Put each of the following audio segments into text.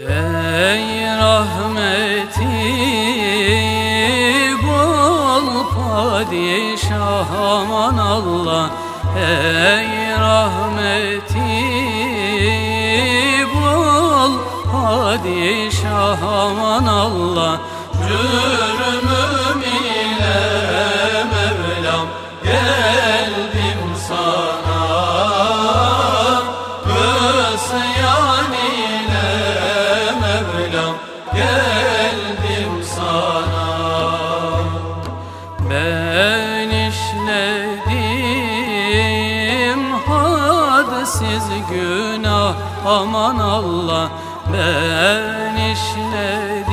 Ey rahmeti bol padişah aman Allah. Ey rahmeti bol padişah aman Allah. Cürmüm hadsiz günah aman Allah Ben işledim.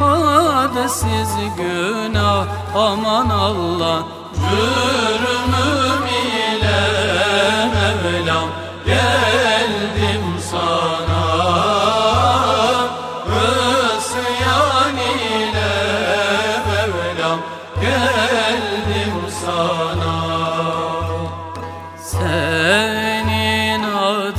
Hadsiz günah aman Allah Cürmüm ile Mevlam geldim sana. Isyan ile Mevlam geldim sana Senin adın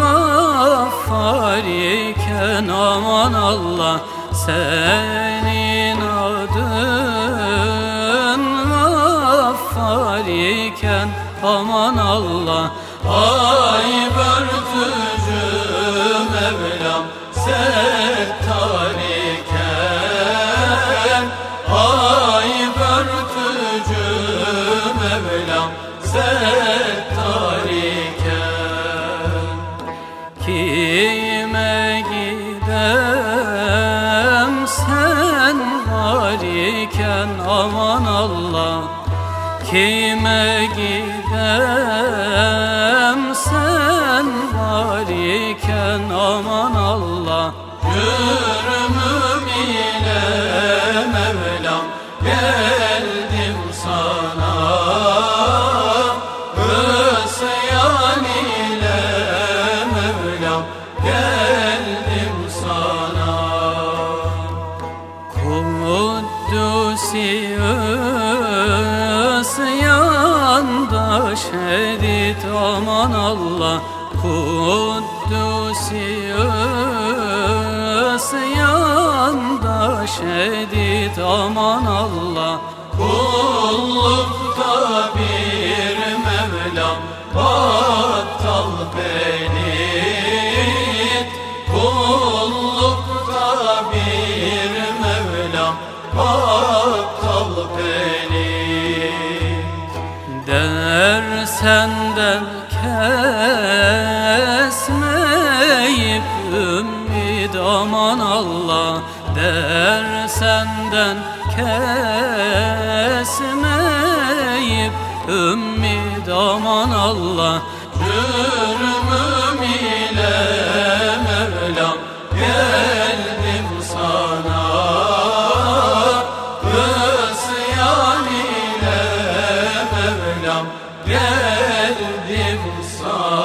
Gaffar iken aman Allah. Senin adın Gaffar iken aman Allah. Ay börtücü Mevlam settar aman Allah Kime gidem sen var iken? Aman Allah Yürümüm ile Mevlam geldim sana. Isyan ile Mevlam geldim sana. Kudüs'ü şedid aman Allah Kudüs'ü isyanda şedid aman Allah Kullukta bir Mevlam battal belit Kullukta bir Mevlam battal belit senden kesmeyip ümid aman Allah Der senden kesmeyip ümid aman Allah. Cürmüm ترجف الصالح